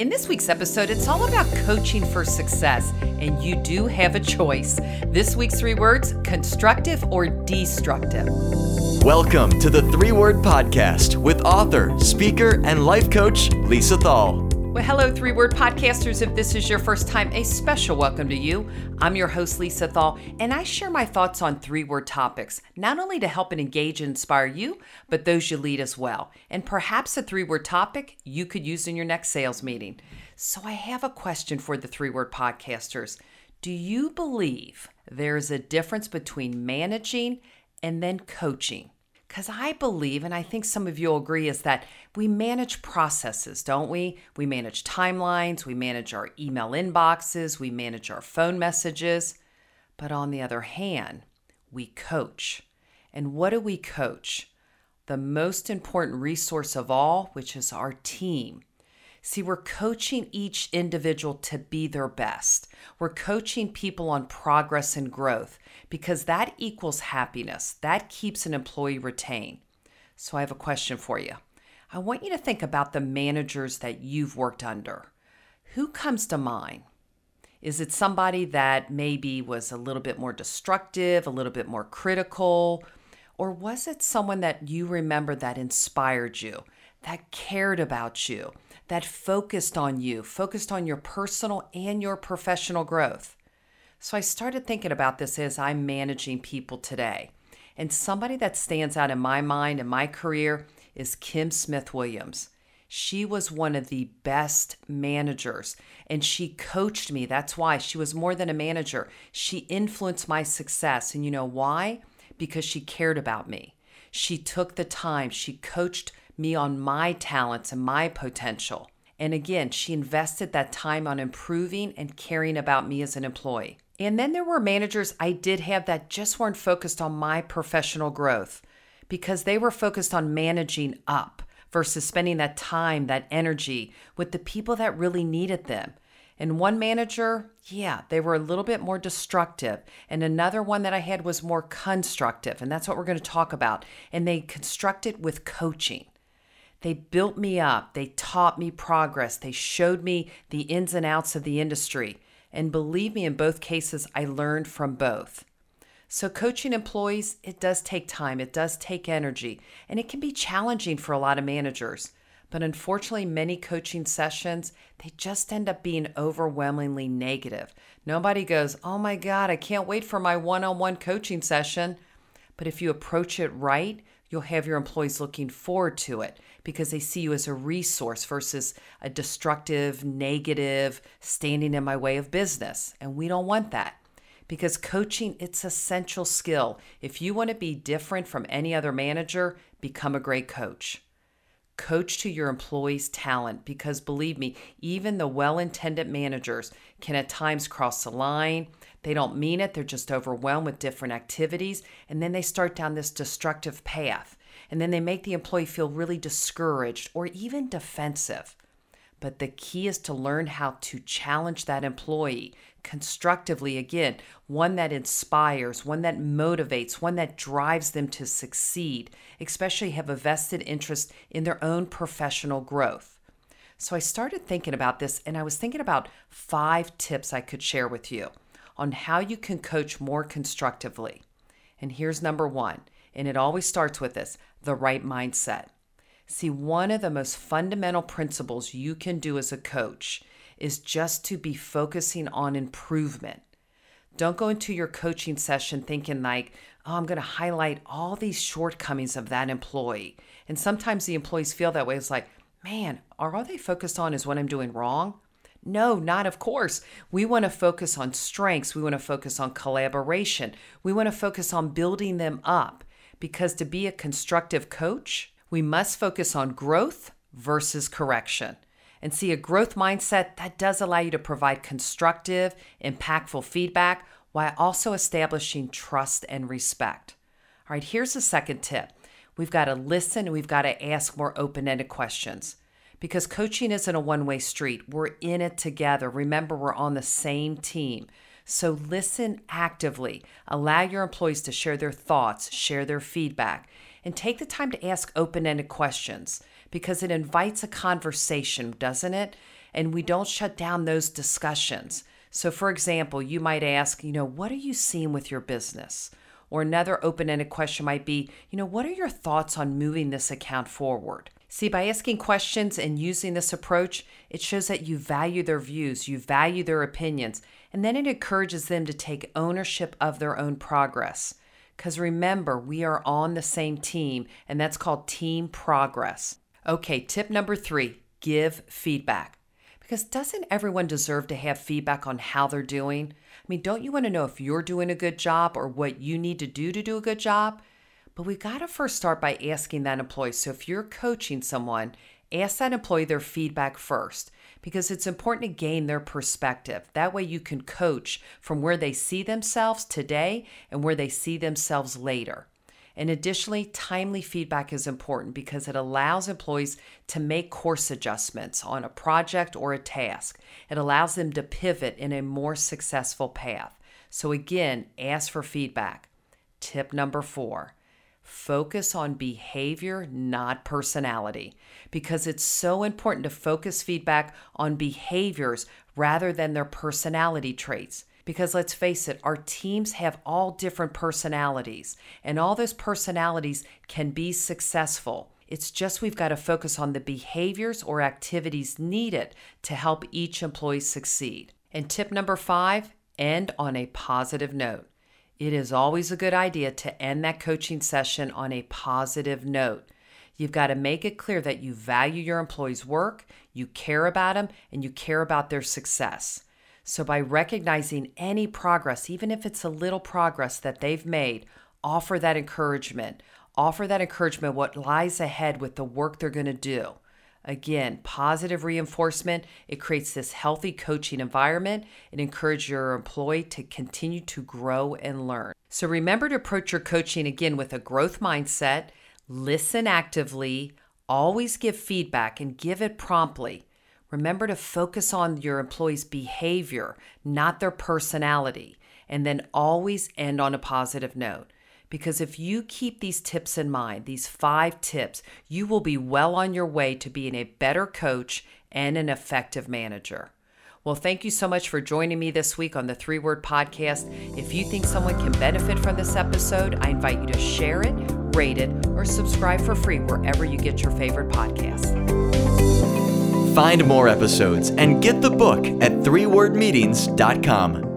In this week's episode, it's all about coaching for success, and you do have a choice. This week's three words constructive or destructive. Welcome to the Three Word Podcast with author, speaker, and life coach Lisa Thal. Well, hello, three word podcasters. If this is your first time, a special welcome to you. I'm your host, Lisa Thal, and I share my thoughts on three word topics, not only to help and engage and inspire you, but those you lead as well. And perhaps a three word topic you could use in your next sales meeting. So I have a question for the three word podcasters. Do you believe there is a difference between managing and then coaching? Because I believe, and I think some of you will agree, is that we manage processes, don't we? We manage timelines, we manage our email inboxes, we manage our phone messages. But on the other hand, we coach. And what do we coach? The most important resource of all, which is our team. See, we're coaching each individual to be their best. We're coaching people on progress and growth because that equals happiness. That keeps an employee retained. So I have a question for you. I want you to think about the managers that you've worked under. Who comes to mind? Is it somebody that maybe was a little bit more destructive, a little bit more critical? Or was it someone that you remember that inspired you, that cared about you, that focused on you, focused on your personal and your professional growth. So I started thinking about this as I'm managing people today. And somebody that stands out in my mind in my career is Kim Smith Williams. She was one of the best managers and she coached me. That's why she was more than a manager. She influenced my success. And you know why? Because she cared about me. She took the time, she coached me on my talents and my potential. And again, she invested that time on improving and caring about me as an employee. And then there were managers I did have that just weren't focused on my professional growth because they were focused on managing up versus spending that time, that energy with the people that really needed them. And one manager, yeah, they were a little bit more destructive. And another one that I had was more constructive. And that's what we're going to talk about. And they constructed with coaching. They built me up. They taught me progress. They showed me the ins and outs of the industry. And believe me, in both cases, I learned from both. So, coaching employees, it does take time, it does take energy, and it can be challenging for a lot of managers. But unfortunately, many coaching sessions, they just end up being overwhelmingly negative. Nobody goes, Oh my God, I can't wait for my one on one coaching session. But if you approach it right, you'll have your employees looking forward to it because they see you as a resource versus a destructive, negative, standing in my way of business. And we don't want that because coaching it's essential skill. If you want to be different from any other manager, become a great coach. Coach to your employees' talent because believe me, even the well intended managers can at times cross the line. They don't mean it, they're just overwhelmed with different activities. And then they start down this destructive path. And then they make the employee feel really discouraged or even defensive. But the key is to learn how to challenge that employee constructively again, one that inspires, one that motivates, one that drives them to succeed, especially have a vested interest in their own professional growth. So I started thinking about this and I was thinking about five tips I could share with you on how you can coach more constructively. And here's number one, and it always starts with this the right mindset. See, one of the most fundamental principles you can do as a coach is just to be focusing on improvement. Don't go into your coaching session thinking, like, oh, I'm going to highlight all these shortcomings of that employee. And sometimes the employees feel that way. It's like, man, are all they focused on is what I'm doing wrong? No, not of course. We want to focus on strengths. We want to focus on collaboration. We want to focus on building them up because to be a constructive coach, we must focus on growth versus correction. And see, a growth mindset that does allow you to provide constructive, impactful feedback while also establishing trust and respect. All right, here's the second tip we've got to listen and we've got to ask more open ended questions because coaching isn't a one way street. We're in it together. Remember, we're on the same team. So listen actively. Allow your employees to share their thoughts, share their feedback, and take the time to ask open ended questions because it invites a conversation, doesn't it? and we don't shut down those discussions. So, for example, you might ask, you know, what are you seeing with your business? Or another open ended question might be, you know, what are your thoughts on moving this account forward? See, by asking questions and using this approach, it shows that you value their views, you value their opinions, and then it encourages them to take ownership of their own progress. Because remember, we are on the same team, and that's called team progress. Okay, tip number three give feedback. Because doesn't everyone deserve to have feedback on how they're doing? I mean, don't you want to know if you're doing a good job or what you need to do to do a good job? But we got to first start by asking that employee. So if you're coaching someone, ask that employee their feedback first because it's important to gain their perspective. That way you can coach from where they see themselves today and where they see themselves later. And additionally, timely feedback is important because it allows employees to make course adjustments on a project or a task. It allows them to pivot in a more successful path. So, again, ask for feedback. Tip number four focus on behavior, not personality, because it's so important to focus feedback on behaviors rather than their personality traits. Because let's face it, our teams have all different personalities, and all those personalities can be successful. It's just we've got to focus on the behaviors or activities needed to help each employee succeed. And tip number five end on a positive note. It is always a good idea to end that coaching session on a positive note. You've got to make it clear that you value your employees' work, you care about them, and you care about their success. So, by recognizing any progress, even if it's a little progress that they've made, offer that encouragement. Offer that encouragement what lies ahead with the work they're going to do. Again, positive reinforcement, it creates this healthy coaching environment. It encourages your employee to continue to grow and learn. So remember to approach your coaching again with a growth mindset, listen actively, always give feedback and give it promptly. Remember to focus on your employee's behavior, not their personality, and then always end on a positive note. Because if you keep these tips in mind, these five tips, you will be well on your way to being a better coach and an effective manager. Well, thank you so much for joining me this week on the Three Word Podcast. If you think someone can benefit from this episode, I invite you to share it, rate it, or subscribe for free wherever you get your favorite podcast. Find more episodes and get the book at threewordmeetings.com.